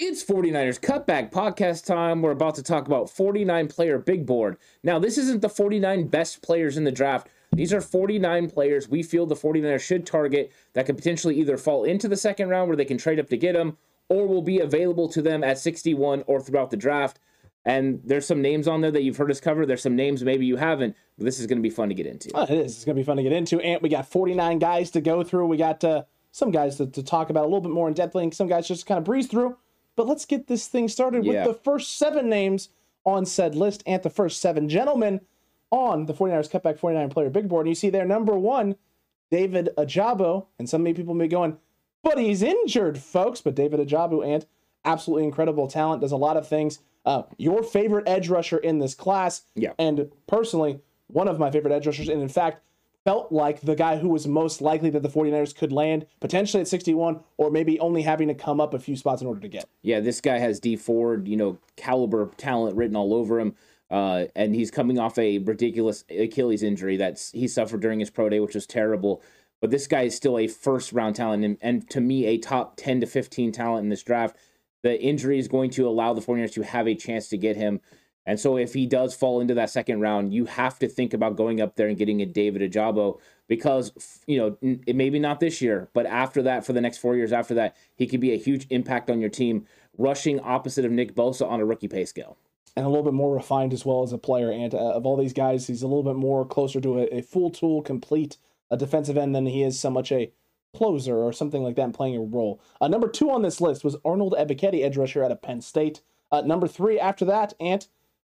It's 49ers Cutback podcast time. We're about to talk about 49 player big board. Now, this isn't the 49 best players in the draft. These are 49 players we feel the 49ers should target that could potentially either fall into the second round where they can trade up to get them or will be available to them at 61 or throughout the draft. And there's some names on there that you've heard us cover. There's some names maybe you haven't. But this is going to be fun to get into. Oh, it is. It's going to be fun to get into. And we got 49 guys to go through. We got uh, some guys to, to talk about a little bit more in depth. And some guys just kind of breeze through. But let's get this thing started yeah. with the first seven names on said list and the first seven gentlemen on the 49ers Cutback 49 player big board. And you see there, number one, David Ojabo. And some people may be going, but he's injured, folks. But David Ojabo, and absolutely incredible talent, does a lot of things. Uh, your favorite edge rusher in this class. Yeah. And personally, one of my favorite edge rushers. And in fact, felt like the guy who was most likely that the 49ers could land potentially at 61 or maybe only having to come up a few spots in order to get. Yeah, this guy has Dee Ford, you know, caliber talent written all over him. Uh, and he's coming off a ridiculous Achilles injury that he suffered during his pro day, which was terrible. But this guy is still a first round talent and, and to me a top 10 to 15 talent in this draft. The injury is going to allow the 49ers to have a chance to get him. And so if he does fall into that second round, you have to think about going up there and getting a David Ojabo because you know it maybe not this year, but after that, for the next four years after that, he could be a huge impact on your team, rushing opposite of Nick Bosa on a rookie pay scale. And a little bit more refined as well as a player. And uh, of all these guys, he's a little bit more closer to a, a full tool, complete a defensive end than he is so much a closer or something like that, playing a role. Uh, number two on this list was Arnold Ebiketie, edge rusher out of Penn State. Uh, number three after that, Ant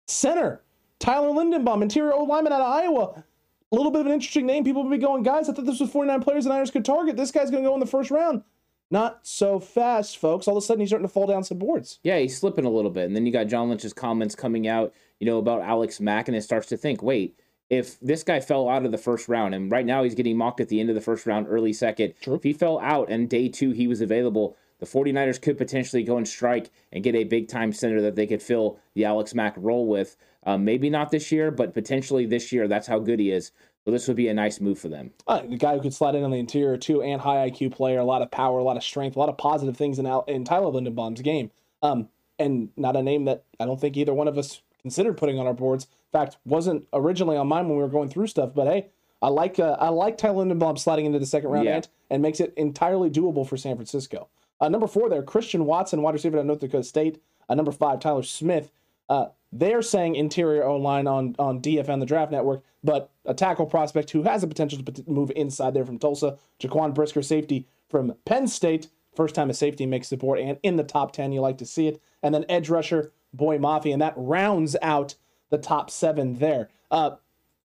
Center, Tyler Linderbaum, interior old lineman out of Iowa. A little bit of an interesting name. People will be going, guys, I thought this was 49 players the Niners could target. This guy's going to go in the first round. Not so fast, folks. All of a sudden, he's starting to fall down some boards. Yeah, he's slipping a little bit. And then you got John Lynch's comments coming out, you know, about Alex Mack, and it starts to think, wait, if this guy fell out of the first round, and right now he's getting mocked at the end of the first round, early second, True. if he fell out and day two he was available, the 49ers could potentially go and strike and get a big time center that they could fill the Alex Mack role with. Um, maybe not this year, but potentially this year. That's how good he is. So this would be a nice move for them. Uh, the guy who could slide in on the interior too, and high IQ player, a lot of power, a lot of strength, a lot of positive things in in Tyler Linderbaum's game. Um, and not a name that I don't think either one of us considered putting on our boards. In fact, wasn't originally on mine when we were going through stuff. But hey, I like uh, I like Tyler Linderbaum sliding into the second round yeah. and makes it entirely doable for San Francisco. Uh, number four there, Christian Watson, wide receiver at North Dakota State. Uh, number five, Tyler Smith. Uh, they're saying interior O line on on DFN, the Draft Network, but a tackle prospect who has the potential to move inside there from Tulsa. Jaquan Brisker, safety from Penn State. First time a safety makes the board and in the top 10, you like to see it. And then edge rusher, Boye Mafe, and that rounds out the top seven there. Uh,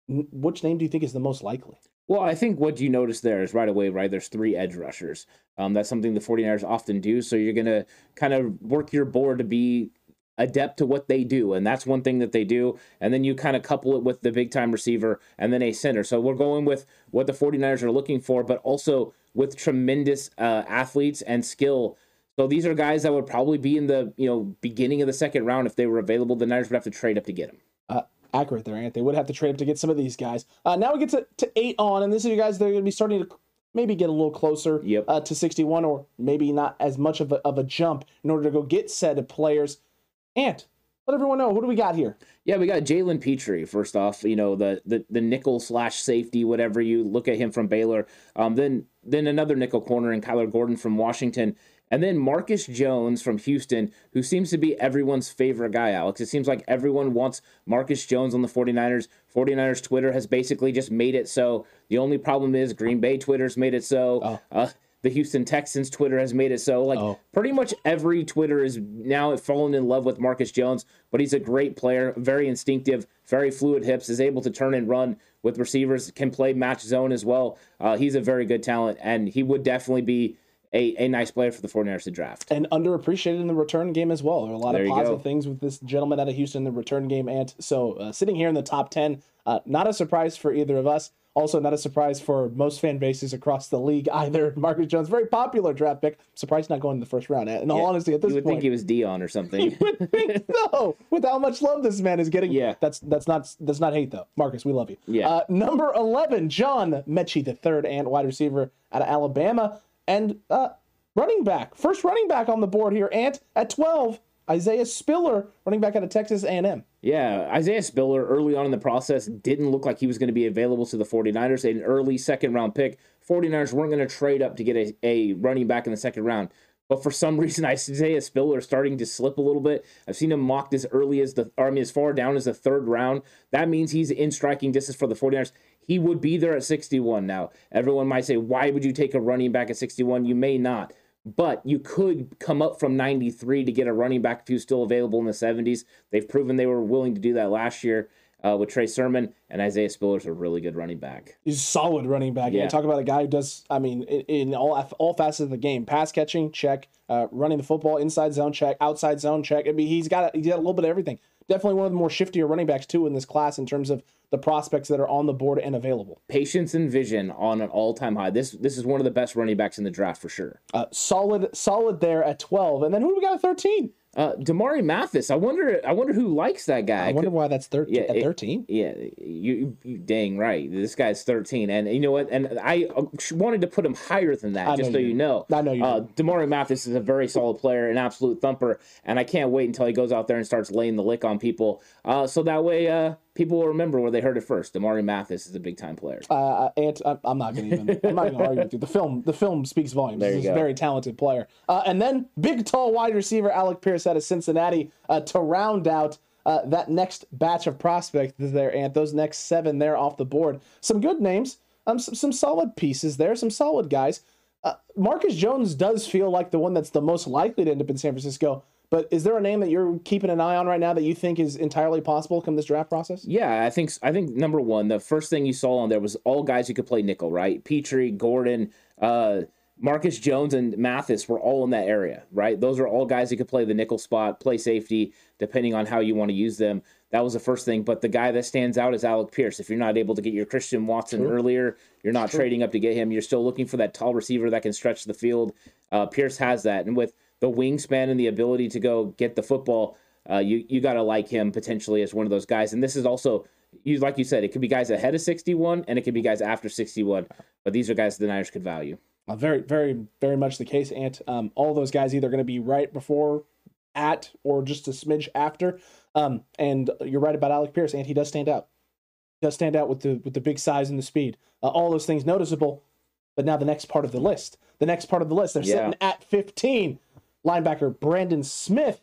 which name do you think is the most likely? Well, I think what you notice there is right away, right? There's three edge rushers. Um, that's something the 49ers often do. So you're going to kind of work your board to be adept to what they do. And that's one thing that they do. And then you kind of couple it with the big time receiver and then a center. So we're going with what the 49ers are looking for, but also with tremendous uh, athletes and skill. So these are guys that would probably be in the you know beginning of the second round if they were available. The Niners would have to trade up to get them. Uh, accurate there, Ant. They would have to trade up to get some of these guys. Uh, now we get to, to eight on, and this is you guys They're going to be starting to maybe get a little closer Yep. uh, to 61, or maybe not as much of a, of a jump in order to go get said players. Ant, let everyone know who do we got here? Yeah, we got Jalen Pitre. First off, you know the the, the nickel slash safety, whatever you look at him from Baylor. Um, then then another nickel corner in Kyler Gordon from Washington, and then Marcus Jones from Houston, who seems to be everyone's favorite guy. Alex, it seems like everyone wants Marcus Jones on the 49ers. 49ers Twitter has basically just made it so. The only problem is Green Bay Twitter's made it so. Oh. Uh, the Houston Texans Twitter has made it so. Like Oh. pretty much every Twitter is now fallen in love with Marcus Jones, but he's a great player, very instinctive, very fluid hips, is able to turn and run with receivers, can play match zone as well. Uh, he's a very good talent, and he would definitely be a, a nice player for the 49ers to draft. and underappreciated in the return game as well. There are a lot There of positive go. things with this gentleman out of Houston in the return game. And so, uh, sitting here in the top 10, uh, not a surprise for either of us. Also, not a surprise for most fan bases across the league either. Marcus Jones, very popular draft pick. Surprised not going in the first round. In all Yeah, honesty, at this point, You would point, think he was Deion or something. would think so. With how much love this man is getting, Yeah. that's that's not that's not hate though. Marcus, we love you. Yeah. Uh, number eleven, John Metchie the third, and wide receiver out of Alabama, and uh, running back, first running back on the board here. Ant at twelve, Isaiah Spiller, running back out of Texas A&M. Yeah, Isaiah Spiller early on in the process didn't look like he was going to be available to the 49ers. An early second round pick. 49ers weren't going to trade up to get a, a running back in the second round. But for some reason, Isaiah Spiller is starting to slip a little bit. I've seen him mocked as early as the, I mean, as far down as the third round. That means he's in striking distance for the 49ers. He would be there at 61 now. Everyone might say, why would you take a running back at 61? You may not. But you could come up from 93 to get a running back if he was still available in the 70s. They've proven they were willing to do that last year uh, with Trey Sermon, and Isaiah Spiller's a really good running back. He's a solid running back. Yeah. Talk about a guy who does, I mean, in, in all all facets of the game, pass catching, check, uh, running the football, inside zone, check, outside zone, check. I mean, he's got a, he's got a little bit of everything. Definitely one of the more shiftier running backs too in this class in terms of the prospects that are on the board and available. Patience and vision on an all-time high. This this is one of the best running backs in the draft for sure. Uh, solid, solid there at twelve, and then who do we got at thirteen? Uh, Damari Mathis. I wonder. I wonder who likes that guy. I wonder why that's thirteen. Yeah, it- thirteen. Yeah, you, you dang right. This guy's 13, and you know what? And I uh, wanted to put him higher than that, I just so you you know. I know you Uh. Damari Mathis is a very solid player, an absolute thumper, and I can't wait until he goes out there and starts laying the lick on people. Uh, so that way, uh, people will remember where they heard it first. Damari Mathis is a big time player. Uh, and I'm, not gonna even. I'm not gonna argue with you. The film, the film speaks volumes. There He's a very talented player. Uh, and then big, tall wide receiver Alec Pierce out of Cincinnati uh, to round out uh, that next batch of prospects there, and those next seven there off the board. Some good names. Um, some, some solid pieces there. Some solid guys. Uh, Marcus Jones does feel like the one that's the most likely to end up in San Francisco. But is there a name that you're keeping an eye on right now that you think is entirely possible come this draft process? Yeah, I think I think number one, the first thing you saw on there was all guys who could play nickel, right? Pitre, Gordon, uh, Marcus Jones, and Mathis were all in that area, right? Those are all guys who could play the nickel spot, play safety, depending on how you want to use them. That was the first thing. But the guy that stands out is Alec Pierce. If you're not able to get your Christian Watson earlier, you're not trading up to get him. You're still looking for that tall receiver that can stretch the field. Uh, Pierce has that, and with the wingspan and the ability to go get the football, uh, you you got to like him potentially as one of those guys. And this is also, you like you said, it could be guys ahead of 61, and it could be guys after 61. But these are guys the Niners could value. Uh, very, very, very much the case, Ant. Um, all those guys either going to be right before, at, or just a smidge after. Um, and you're right about Alec Pierce, Ant. He does stand out. He does stand out with the with the big size and the speed. Uh, all those things noticeable. But now the next part of the list. The next part of the list. They're Yeah. sitting at 15. Linebacker Brandon Smith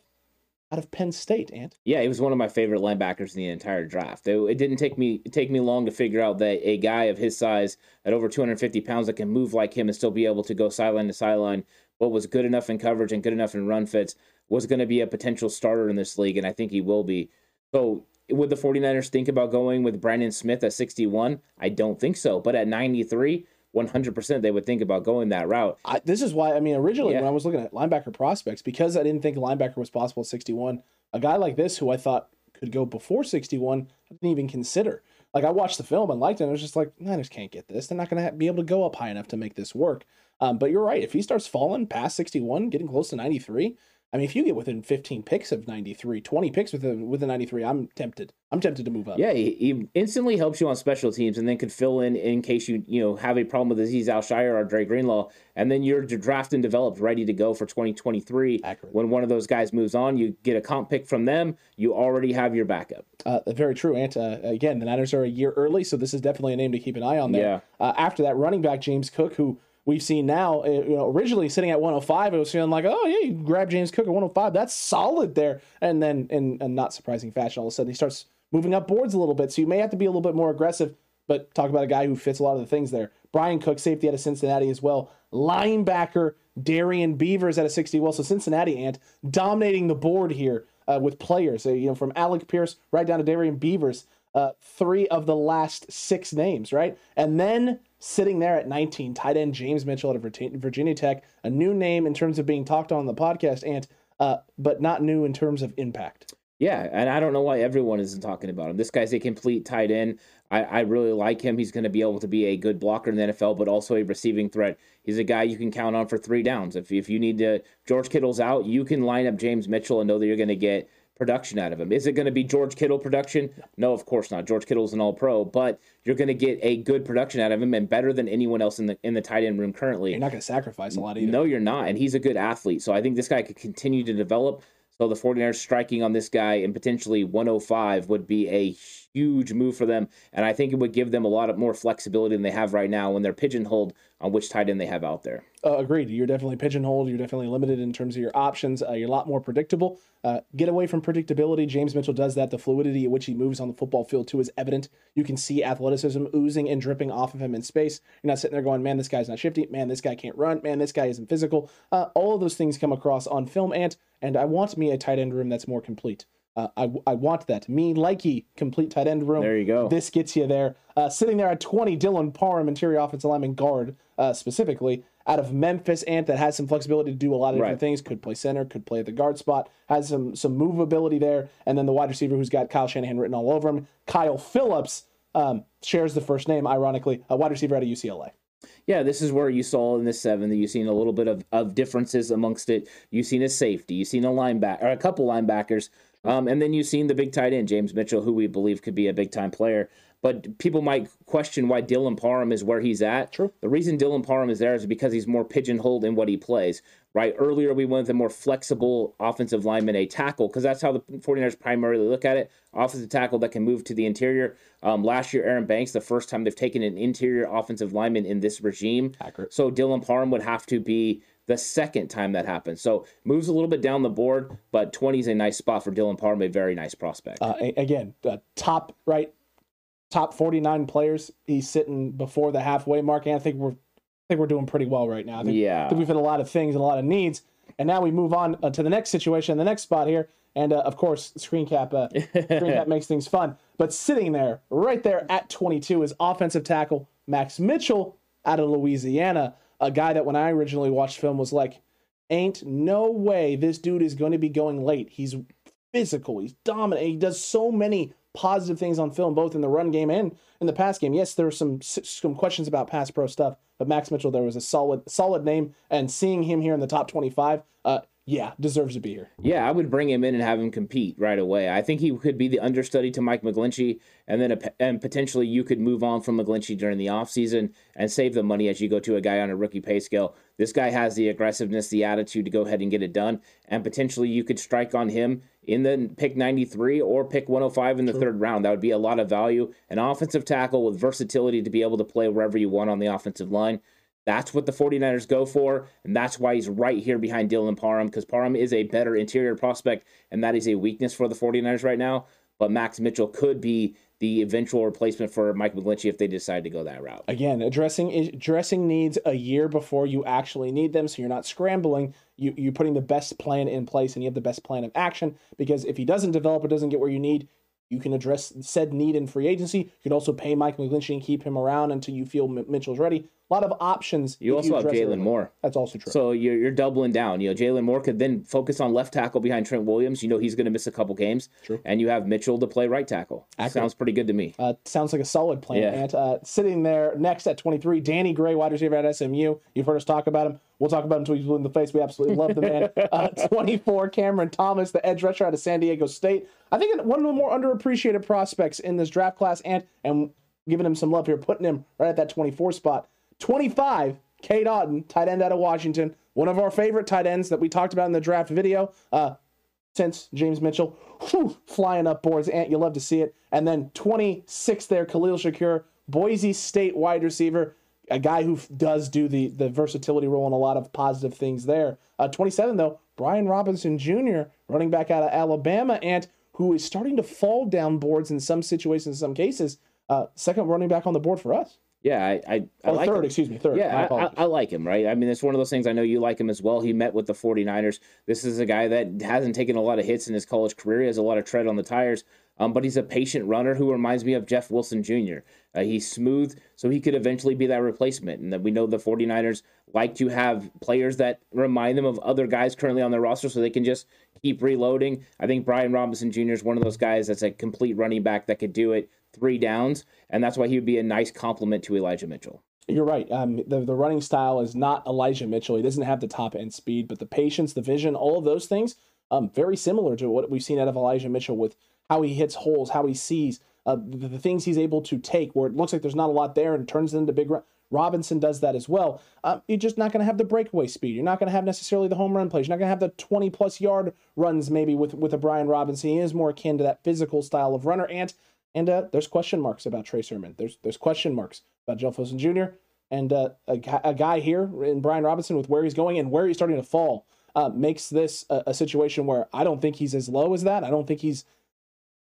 out of Penn State, Ant. Yeah, he was one of my favorite linebackers in the entire draft. It, it didn't take me take me long to figure out that a guy of his size at over 250 pounds that can move like him and still be able to go sideline to sideline but was good enough in coverage and good enough in run fits, was going to be a potential starter in this league, and I think he will be. So would the 49ers think about going with Brandon Smith at 61? I don't think so. But at 93, 100% they would think about going that route. I, this is why I mean originally Yeah. when I was looking at linebacker prospects because I didn't think linebacker was possible at 61. A guy like this who I thought could go before 61, I didn't even consider. Like I watched the film and liked it. And I was just like, Niners can't get this. They're not going to be able to go up high enough to make this work. Um, but you're right. If he starts falling past 61, getting close to 93, I mean, if you get within 15 picks of 93, 20 picks with within 93, I'm tempted. I'm tempted to move up. Yeah, he, he instantly helps you on special teams, and then could fill in in case you you know have a problem with Azeez Al-Shaair or Dre Greenlaw, and then you're drafted and developed, ready to go for 2023. Accurate. When one of those guys moves on, you get a comp pick from them. You already have your backup. Uh, very true. And uh, again, the Niners are a year early, so this is definitely a name to keep an eye on there. Uh, after that, running back James Cook, who we've seen now, uh, you know, originally sitting at 105, it was feeling like, oh yeah, you grab James Cook at 105, that's solid there. And then, in a not surprising fashion, all of a sudden he starts moving up boards a little bit. So you may have to be a little bit more aggressive. But talk about a guy who fits a lot of the things there. Bryan Cook, safety out of Cincinnati as well. Linebacker Darian Beavers out of 60. Well, so Cincinnati ant dominating the board here uh, with players. Uh, you know, from Alec Pierce right down to Darian Beavers. Uh, three of the last six names, right? And then sitting there at 19, tight end James Mitchell Virginia, Virginia Tech, a new name in terms of being talked on the podcast, and uh, but not new in terms of impact. Yeah, and I don't know why everyone isn't talking about him. This guy's a complete tight end. I, I really like him. He's going to be able to be a good blocker in the NFL, but also a receiving threat. He's a guy you can count on for three downs. If, if you need to, George Kittle's out, you can line up James Mitchell and know that you're going to get production out of him. Is it going to be George Kittle production? No, of course not. George Kittle's an all pro, but you're going to get a good production out of him and better than anyone else in the in the tight end room currently. You're not going to sacrifice a lot either. No, you're not. And he's a good athlete. So I think this guy could continue to develop. So the 49ers striking on this guy and potentially 105 would be a huge move for them. And I think it would give them a lot of more flexibility than they have right now when they're pigeonholed on which tight end they have out there. Uh, agreed. You're definitely pigeonholed. You're definitely limited in terms of your options. Uh, you're a lot more predictable. Uh, get away from predictability. James Mitchell does that. The fluidity at which he moves on the football field too is evident. You can see athleticism oozing and dripping off of him in space. You're not sitting there going, "Man, this guy's not shifty. Man, this guy can't run. Man, this guy isn't physical." Uh, all of those things come across on film, and and I want me a tight end room that's more complete. Uh, I, I want that. Me, likey, complete tight end room. There you go. This gets you there. Uh, sitting there at 20, Dylan Parham, interior offensive lineman guard, uh, specifically out of Memphis, Ant that has some flexibility to do a lot of different Right. things. Could play center, could play at the guard spot, has some some movability there. And then the wide receiver who's got Kyle Shanahan written all over him, Kyle Phillips, um, shares the first name, ironically, a wide receiver out of UCLA. Yeah, this is where you saw in the seven that you've seen a little bit of, of differences amongst it. You've seen a safety, you've seen a linebacker, or a couple linebackers, um, and then you've seen the big tight end, James Mitchell, who we believe could be a big time player. But people might question why Dylan Parham is where he's at. True. The reason Dylan Parham is there is because he's more pigeonholed in what he plays. Right. Earlier, we went a more flexible offensive lineman, a tackle, because that's how the 49ers primarily look at it. Offensive tackle that can move to the interior. Um, last year, Aaron Banks, the first time they've taken an interior offensive lineman in this regime. Accurate. So Dylan Parham would have to be the second time that happens. So moves a little bit down the board, but 20 is a nice spot for Dylan Parham, a very nice prospect. Uh, again, uh, top right, top forty nine players. He's sitting before the halfway mark, and I think we're, I think we're doing pretty well right now. I think, Yeah. I think we've hit a lot of things and a lot of needs, and now we move on uh, to the next situation, the next spot here, and uh, of course, screen cap, uh, screen cap makes things fun. But sitting there, right there at twenty two, is offensive tackle Max Mitchell out of Louisiana, a guy that when I originally watched film was like, ain't no way this dude is going to be going late. He's physical. He's dominant. He does so many positive things on film, both in the run game and in the pass game. Yes, there were some some questions about pass pro stuff, but Max Mitchell, there was a solid solid name, and seeing him here in the top twenty five, uh, yeah, deserves to be here. Yeah, I would bring him in and have him compete right away. I think he could be the understudy to Mike McGlinchey, and then a, and potentially you could move on from McGlinchey during the offseason and save the money as you go to a guy on a rookie pay scale. This guy has the aggressiveness, the attitude to go ahead and get it done, and potentially you could strike on him in the pick 93 or pick 105 in the third round. That would be a lot of value. An offensive tackle with versatility to be able to play wherever you want on the offensive line. That's what the 49ers go for, and that's why he's right here behind Dylan Parham, because Parham is a better interior prospect, and that is a weakness for the 49ers right now. but Max Mitchell could be the eventual replacement for Mike McGlinchey if they decide to go that route. Again, addressing addressing needs a year before you actually need them, so you're not scrambling. You you're putting the best plan in place, and you have the best plan of action. Because if he doesn't develop or doesn't get where you need, you can address said need in free agency. You could also pay Mike McGlinchey and keep him around until you feel Mitchell's ready a lot of options. You also you have Jaylon Moore. That's also true. So you're, you're doubling down. You know, Jaylon Moore could then focus on left tackle behind Trent Williams. You know he's going to miss a couple games. True. And you have Mitchell to play right tackle. Accurate. Sounds pretty good to me. Uh, sounds like a solid plan. Yeah. And uh, sitting there next at 23, Danny Gray, wide receiver at SMU. You've heard us talk about him. We'll talk about him until he's blue in the face. We absolutely love the man. Uh, 24, Cameron Thomas, the edge rusher out of San Diego State. I think one of the more underappreciated prospects in this draft class, and and giving him some love here, putting him right at that 24 spot. 25, Cade Otton, tight end out of Washington, one of our favorite tight ends that we talked about in the draft video. Uh, since James Mitchell, whew, flying up boards, Ant, you love to see it. And then 26 there, Khalil Shakir, Boise State wide receiver, a guy who does do the the versatility role and a lot of positive things there. Uh, 27 though, Brian Robinson Jr., running back out of Alabama, and who is starting to fall down boards in some situations, in some cases. Uh, second running back on the board for us. Yeah, I I, I like third, him. excuse me, third. Yeah, I, I, I, like him, right? I mean, it's one of those things. I know you like him as well. He met with the 49ers. This is a guy that hasn't taken a lot of hits in his college career. He has a lot of tread on the tires, um, but he's a patient runner who reminds me of Jeff Wilson Jr. Uh, he's smooth, so he could eventually be that replacement. And that we know the 49ers like to have players that remind them of other guys currently on their roster so they can just keep reloading. I think Brian Robinson Jr. is one of those guys that's a complete running back that could do it three downs, and that's why he would be a nice complement to Elijah Mitchell. You're right. Um, the, the running style is not Elijah Mitchell. He doesn't have the top end speed, but the patience, the vision, all of those things, um, very similar to what we've seen out of Elijah Mitchell with how he hits holes, how he sees, uh, the, the, things he's able to take, where it looks like there's not a lot there and turns it into big. Run. Robinson does that as well. Um, you're just not going to have the breakaway speed. You're not going to have necessarily the home run plays. You're not going to have the 20 plus yard runs maybe with with a Brian Robinson. He is more akin to that physical style of runner. And and uh, there's question marks about Trey Sermon. There's there's question marks about Jeff Wilson Jr. And uh, a, a, guy here in Brian Robinson with where he's going and where he's starting to fall uh, makes this a, a, situation where I don't think he's as low as that. I don't think he's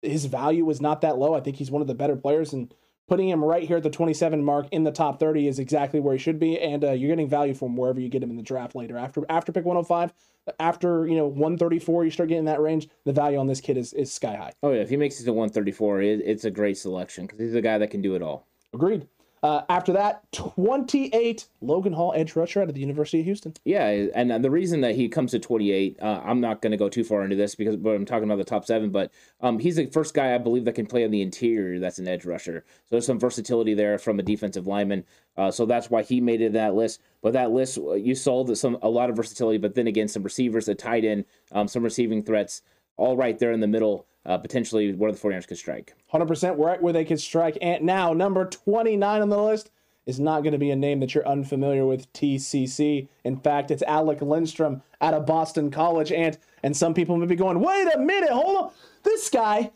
his value is not that low. I think he's one of the better players, and putting him right here at the 27 mark in the top 30 is exactly where he should be. And uh, you're getting value from wherever you get him in the draft later. After after pick 105, after you know 134 you start getting that range the value on this kid is, is sky high oh yeah if he makes it to 134 it, it's a great selection because he's a guy that can do it all agreed uh, after that, 28, Logan Hall, edge rusher out of the University of Houston. Yeah, and the reason that he comes to 28, uh, I'm not going to go too far into this because but I'm talking about the top seven, but um, he's the first guy I believe that can play on the interior that's an edge rusher. So there's some versatility there from a defensive lineman. Uh, so that's why he made it in that list. But that list, uh, you saw that some a lot of versatility, but then again, some receivers, a tight end, um, some receiving threats, all right there in the middle uh, potentially of the 49ers could strike. 100% right where they could strike. And now, number 29 on the list is not going to be a name that you're unfamiliar with, TCC. In fact, it's Alec Lindstrom out of Boston College. And, and some people may be going, wait a minute, hold on. This guy,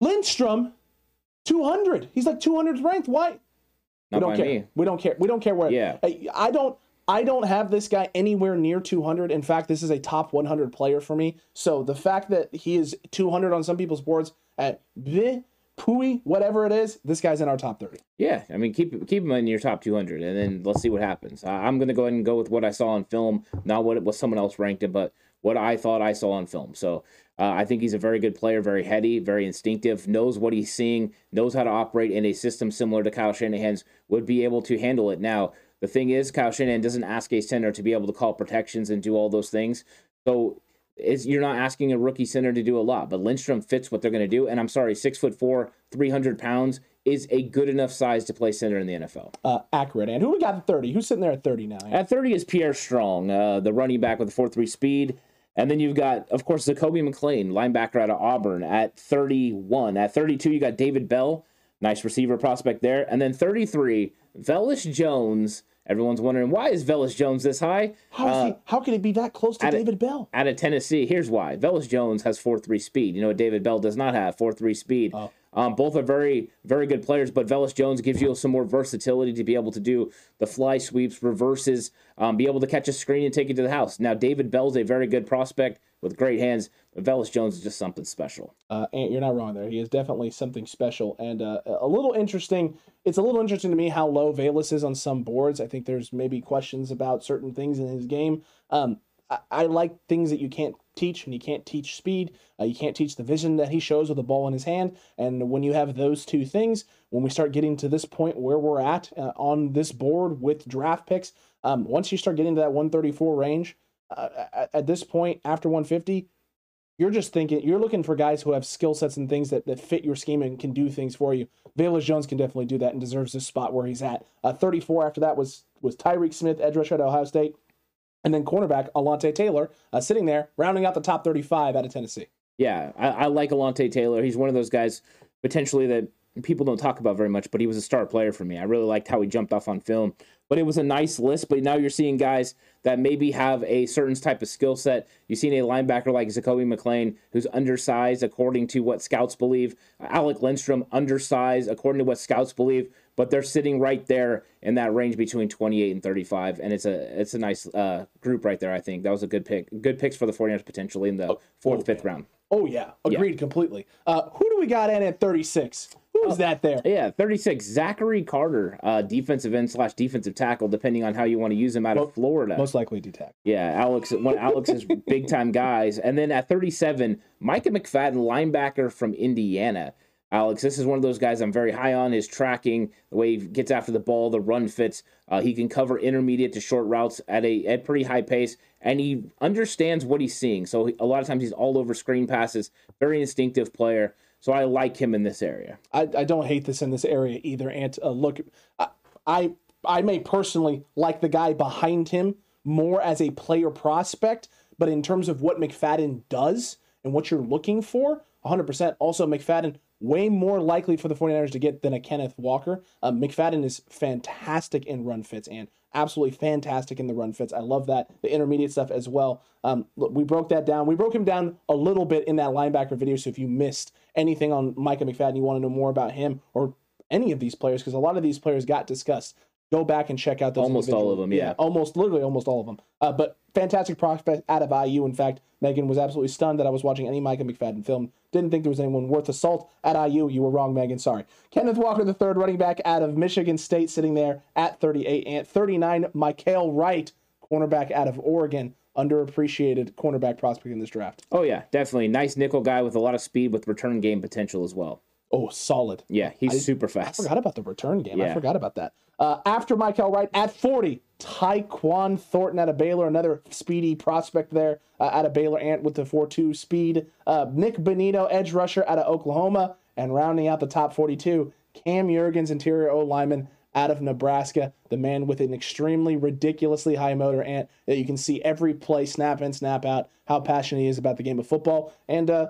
Lindstrom, 200. He's like 200th ranked. Why? Not we don't care. Me. We don't care. We don't care where. Yeah. I don't. I don't have this guy anywhere near 200. In fact, this is a top 100 player for me. So the fact that he is 200 on some people's boards at bleh, Pui, whatever it is, this guy's in our top 30. Yeah, I mean, keep keep him in your top 200, and then let's see what happens. I'm going to go ahead and go with what I saw on film, not what was someone else ranked it, but what I thought I saw on film. So uh, I think he's a very good player, very heady, very instinctive, knows what he's seeing, knows how to operate in a system similar to Kyle Shanahan's, would be able to handle it. Now, the thing is, Kyle Shanahan doesn't ask a center to be able to call protections and do all those things. So is you're not asking a rookie center to do a lot, but Lindstrom fits what they're going to do. And I'm sorry, six foot four, 300 pounds is a good enough size to play center in the NFL. Uh, accurate. And who we got at 30? Who's sitting there at 30 now? At 30 is Pierre Strong, uh, the running back with the 4 3 speed. And then you've got, of course, Zakoby McClain, linebacker out of Auburn at 31. At 32, you got David Bell, nice receiver prospect there. And then 33, Velus Jones Everyone's wondering why is Velus Jones this high? How, uh, he, how can he be that close to David a, Bell? Out of Tennessee, here's why. Velus Jones has 4-3 speed. You know what David Bell does not have? 4-3 speed. Oh. Um, both are very, very good players, but Velus Jones gives you some more versatility to be able to do the fly sweeps, reverses, um, be able to catch a screen and take it to the house. Now, David Bell's a very good prospect, with great hands. But Velus Jones is just something special. Uh, you're not wrong there. He is definitely something special and uh, a little interesting. It's a little interesting to me how low Velus is on some boards. I think there's maybe questions about certain things in his game. Um, I, I like things that you can't teach, and you can't teach speed. Uh, you can't teach the vision that he shows with the ball in his hand. And when you have those two things, when we start getting to this point where we're at uh, on this board with draft picks, um, once you start getting to that 134 range, uh, at this point after 150, you're just thinking you're looking for guys who have skill sets and things that, that fit your scheme and can do things for you. Velus Jones can definitely do that and deserves this spot where he's at. Uh, 34 after that was was Tyreke Smith, edge rusher at Ohio State. And then cornerback Alontae Taylor uh, sitting there, rounding out the top 35 out of Tennessee. Yeah, I, I like Alontae Taylor. He's one of those guys potentially that people don't talk about very much, but he was a star player for me. I really liked how he jumped off on film. But it was a nice list. But now you're seeing guys that maybe have a certain type of skill set. You've seen a linebacker like Zakoby McClain, who's undersized according to what scouts believe. Alec Lindstrom, undersized according to what scouts believe. But they're sitting right there in that range between 28 and 35, and it's a it's a nice uh, group right there. I think that was a good pick, good picks for the 49ers potentially in the fourth, oh, fifth round. Oh yeah, agreed yeah. completely. Uh, who do we got in at 36? Who's oh, that there? Yeah, 36. Zachary Carter, uh, defensive end slash defensive tackle, depending on how you want to use him out of Florida. Most likely D tackle. Yeah, Alex, one of Alex's big time guys. And then at 37, Micah McFadden, linebacker from Indiana. Alex, this is one of those guys I'm very high on. His tracking, the way he gets after the ball, the run fits. Uh, he can cover intermediate to short routes at a at pretty high pace, and he understands what he's seeing. So a lot of times he's all over screen passes. Very instinctive player. So I like him in this area. I, I don't hate this in this area either. And uh, look, I, I I may personally like the guy behind him more as a player prospect, but in terms of what McFadden does and what you're looking for, 100%. Also, McFadden way more likely for the 49ers to get than a Kenneth Walker. Uh, McFadden is fantastic in run fits and absolutely fantastic in the run fits. I love that. The intermediate stuff as well. Um, we broke that down. We broke him down a little bit in that linebacker video. So if you missed anything on Micah McFadden, you want to know more about him or any of these players, because a lot of these players got discussed go back and check out those. Almost all of them, yeah. yeah. Almost, literally, almost all of them. Uh, but fantastic prospect out of IU. In fact, Megan was absolutely stunned that I was watching any Micah McFadden film. Didn't think there was anyone worth assault at IU. You were wrong, Megan. Sorry. Kenneth Walker, the third running back out of Michigan State, sitting there at 38 and 39. Mykael Wright, cornerback out of Oregon. Underappreciated cornerback prospect in this draft. Oh yeah, definitely nice nickel guy with a lot of speed with return game potential as well. Oh, solid. Yeah, he's I, super fast. I forgot about the return game. Yeah. I forgot about that. Uh, after Mykael Wright at 40, Tyquan Thornton out of Baylor, another speedy prospect there uh, out of Baylor Ant with the 4-2 speed. Uh, Nik Bonitto, edge rusher out of Oklahoma. And rounding out the top 42, Cam Jurgens, interior O lineman out of Nebraska, the man with an extremely ridiculously high motor ant that you can see every play snap in, snap out, how passionate he is about the game of football. And uh,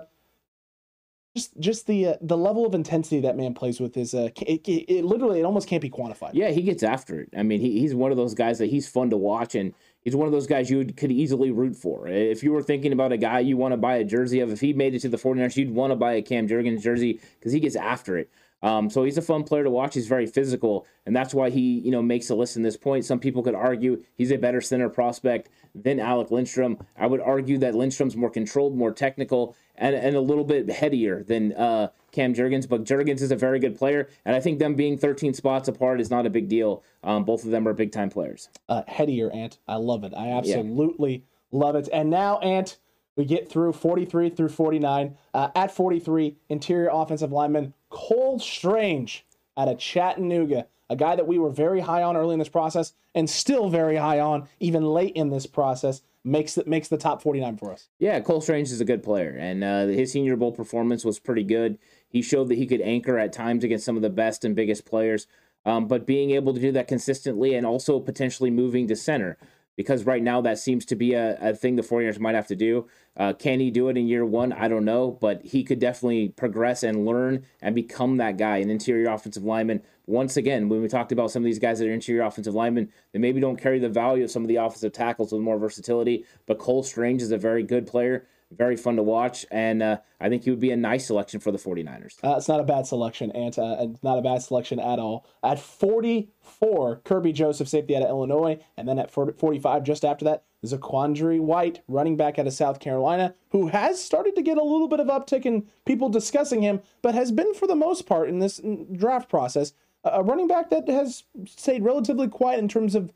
just just the uh, the level of intensity that man plays with is uh it, it, it, literally it almost can't be quantified. Yeah, he gets after it. I mean, he, he's one of those guys that he's fun to watch and he's one of those guys you could easily root for. If you were thinking about a guy you want to buy a jersey of, if he made it to the 49ers, you'd want to buy a Cam Jurgens jersey because he gets after it. Um, so he's a fun player to watch. He's very physical, and that's why he, you know, makes a list in this point. Some people could argue he's a better center prospect than Alec Lindstrom. I would argue that Lindstrom's more controlled, more technical, and, and a little bit headier than uh, Cam Jurgens. But Jurgens is a very good player, and I think them being 13 spots apart is not a big deal. Um, both of them are big time players. Uh, headier, Ant. I love it. I absolutely yeah. love it. And now, Ant, we get through 43 through 49. Uh, at 43, interior offensive lineman Cole Strange out of Chattanooga, a guy that we were very high on early in this process and still very high on even late in this process makes it makes the top 49 for us. Yeah, Cole Strange is a good player, and uh, his Senior Bowl performance was pretty good. He showed that he could anchor at times against some of the best and biggest players, um, but being able to do that consistently and also potentially moving to center because right now that seems to be a, a thing the 49ers might have to do. Uh, can he do it in year one? I don't know, but he could definitely progress and learn and become that guy, an interior offensive lineman. Once again, when we talked about some of these guys that are interior offensive linemen, they maybe don't carry the value of some of the offensive tackles with more versatility, but Cole Strange is a very good player very fun to watch, and uh, I think he would be a nice selection for the 49ers. Uh, it's not a bad selection, and uh, not a bad selection at all. At 44, Kerby Joseph, safety out of Illinois, and then at 45, just after that, Zaquandre White, running back out of South Carolina, who has started to get a little bit of uptick in people discussing him, but has been, for the most part, in this draft process, a running back that has stayed relatively quiet in terms of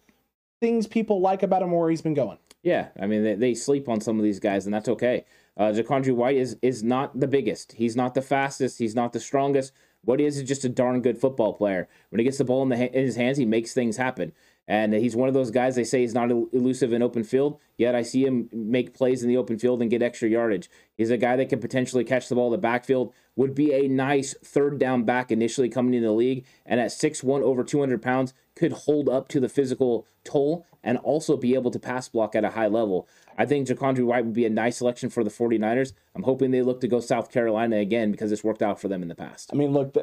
things people like about him where he's been going. Yeah, I mean they, they sleep on some of these guys, and that's okay. Uh, Zaquandre White is is not the biggest. He's not the fastest. He's not the strongest. What he is is just a darn good football player. When he gets the ball in, the, in his hands, he makes things happen. And he's one of those guys they say he's not elusive in open field, yet I see him make plays in the open field and get extra yardage. He's a guy that can potentially catch the ball in the backfield, would be a nice third down back initially coming into the league, and at 6'1 over 200 pounds, could hold up to the physical toll and also be able to pass block at a high level. I think Zaquandre White would be a nice selection for the 49ers. I'm hoping they look to go South Carolina again because it's worked out for them in the past. I mean, look,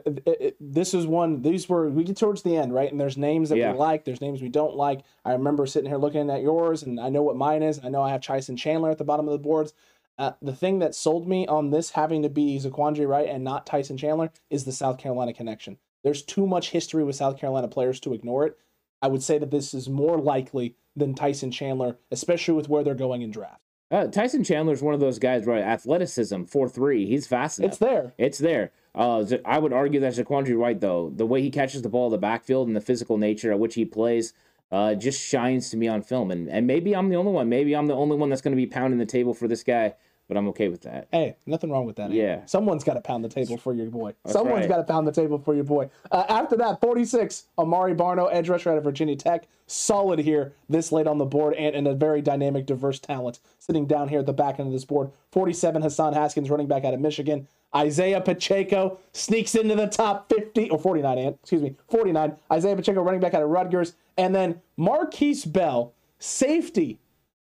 this is one, these were, we get towards the end, right? And there's names that yeah. we like, there's names we don't like. I remember sitting here looking at yours, and I know what mine is. I know I have Tyson Chandler at the bottom of the boards. Uh, the thing that sold me on this having to be Zaquandre Wright and not Tyson Chandler is the South Carolina connection. There's too much history with South Carolina players to ignore it. I would say that this is more likely than Tyson Chandler, especially with where they're going in draft. Uh, Tyson Chandler is one of those guys, right? Athleticism, four three. He's fast enough. It's there. It's there. Uh, I would argue that Zaquandre White, though, the way he catches the ball in the backfield and the physical nature at which he plays, uh, just shines to me on film. And and maybe I'm the only one. Maybe I'm the only one that's going to be pounding the table for this guy but I'm okay with that. Hey, nothing wrong with that. Yeah. Someone's got to pound the table for your boy. That's Someone's right. got to pound the table for your boy. Uh, after that, 46, Amaré Barno, edge rusher out of Virginia Tech. Solid here this late on the board and, and a very dynamic, diverse talent sitting down here at the back end of this board. 47, Hassan Haskins, running back out of Michigan. Isaiah Pacheco sneaks into the top 50, or 49, excuse me, 49. Isaiah Pacheco, running back out of Rutgers. And then Markquese Bell, safety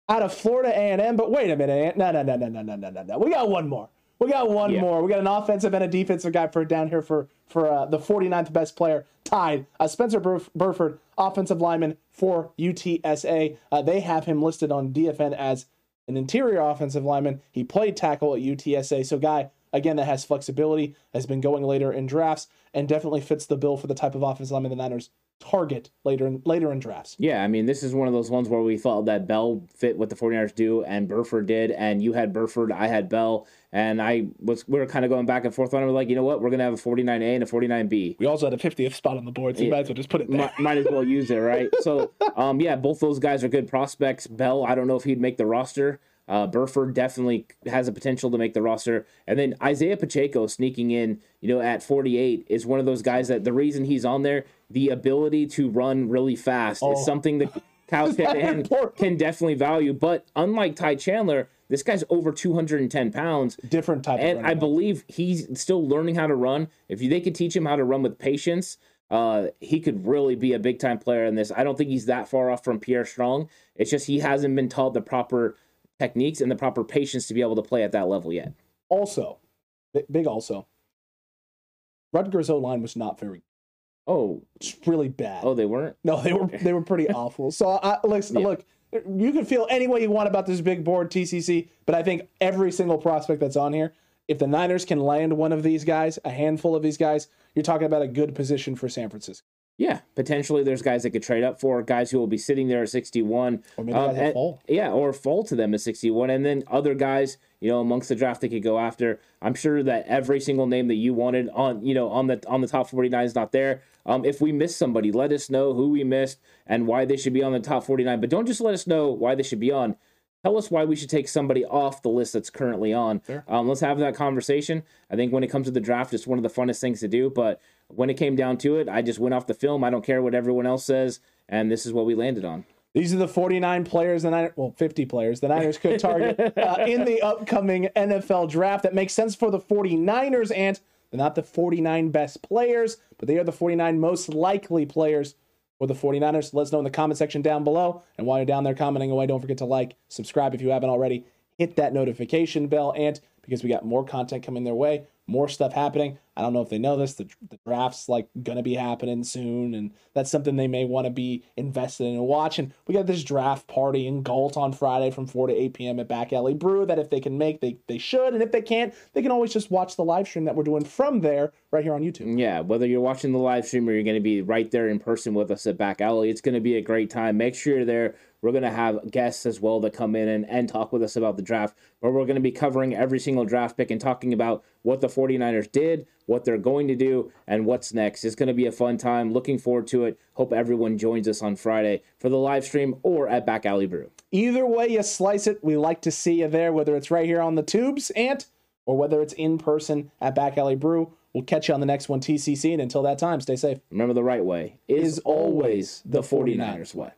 out of Florida A&M. But wait a minute, no, no, no, no, no, no, no, no, no. We got one more. We got one yeah. more. We got an offensive and a defensive guy for down here for for uh, the 49th best player tied. Uh, Spencer Burf- Burford, offensive lineman for UTSA. Uh, they have him listed on DFN as an interior offensive lineman. He played tackle at UTSA. So guy again that has flexibility, has been going later in drafts, and definitely fits the bill for the type of offensive lineman the Niners target later in later in drafts. Yeah, I mean, this is one of those ones where we thought that Bell fit what the 49ers do and Burford did, and you had Burford, I had Bell, and I was we were kind of going back and forth on it. We're like, you know what, we're gonna have a 49A and a 49B. We also had a 50th spot on the board, so yeah. you might as well just put it there. Might, might as well use it, right? so, um, yeah, both those guys are good prospects. Bell, I don't know if he'd make the roster. Uh, Burford definitely has a potential to make the roster. And then Isaiah Pacheco sneaking in, you know, at 48 is one of those guys that the reason he's on there, the ability to run really fast oh. is something that Kyle Shanahan can definitely value. But unlike Ty Chandler, this guy's over 210 pounds. Different type of and I believe he's still learning how to run. If they could teach him how to run with patience, uh, he could really be a big time player in this. I don't think he's that far off from Pierre Strong. It's just he hasn't been taught the proper techniques and the proper patience to be able to play at that level yet. Also, big also, Rutgers O line was not very. Oh, it's really bad. Oh, they weren't. No, they were. They were pretty awful. So, I, listen, yeah. look, you can feel any way you want about this big board TCC, but I think every single prospect that's on here, if the Niners can land one of these guys, a handful of these guys, you're talking about a good position for San Francisco. Yeah, potentially there's guys that could trade up for guys who will be sitting there at 61. Or maybe um, and, fall. Yeah, or fall to them at 61. And then other guys, you know, amongst the draft they could go after. I'm sure that every single name that you wanted on, you know, on the on the top 49 is not there. Um, if we miss somebody, let us know who we missed and why they should be on the top 49. But don't just let us know why they should be on. Tell us why we should take somebody off the list that's currently on. Sure. Um, let's have that conversation. I think when it comes to the draft, it's one of the funnest things to do. But when it came down to it, I just went off the film. I don't care what everyone else says, and this is what we landed on. These are the 49 players, the Niners, well, 50 players the Niners could target uh, in the upcoming NFL draft. That makes sense for the 49ers, and they're not the 49 best players, but they are the 49 most likely players for the 49ers. Let us know in the comment section down below. And while you're down there commenting away, don't forget to like, subscribe if you haven't already, hit that notification bell, and because we got more content coming their way, more stuff happening. I don't know if they know this. The, the draft's like gonna be happening soon, and that's something they may want to be invested in and watch. And we got this draft party in Galt on Friday from 4 to 8 p.m. at Back Alley Brew. That if they can make, they they should, and if they can't, they can always just watch the live stream that we're doing from there right here on YouTube. Yeah, whether you're watching the live stream or you're to be right there in person with us at Back Alley, it's to be a great time. Make sure you're there. We're going to have guests as well that come in and, and talk with us about the draft, but we're going to be covering every single draft pick and talking about what the 49ers did, what they're going to do, and what's next. It's going to be a fun time. Looking forward to it. Hope everyone joins us on Friday for the live stream or at Back Alley Brew. Either way you slice it, we like to see you there, whether it's right here on the tubes, Ant, or whether it's in person at Back Alley Brew. We'll catch you on the next one, TCC, and until that time, stay safe. Remember, the right way is, always the 49ers way.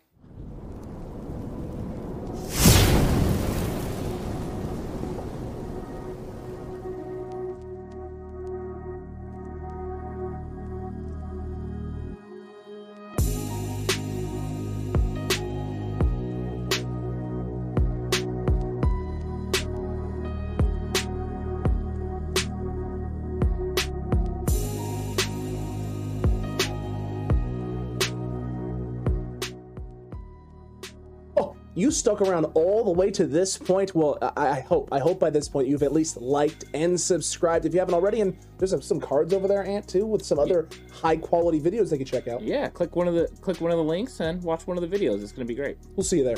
You stuck around all the way to this point. Well, I, I hope. I hope by this point you've at least liked and subscribed if you haven't already. And there's some- some cards over there, Ant, too, with some other high quality videos they can check out. Yeah, click one of the click one of the links and watch one of the videos. It's going to be great. We'll see you there.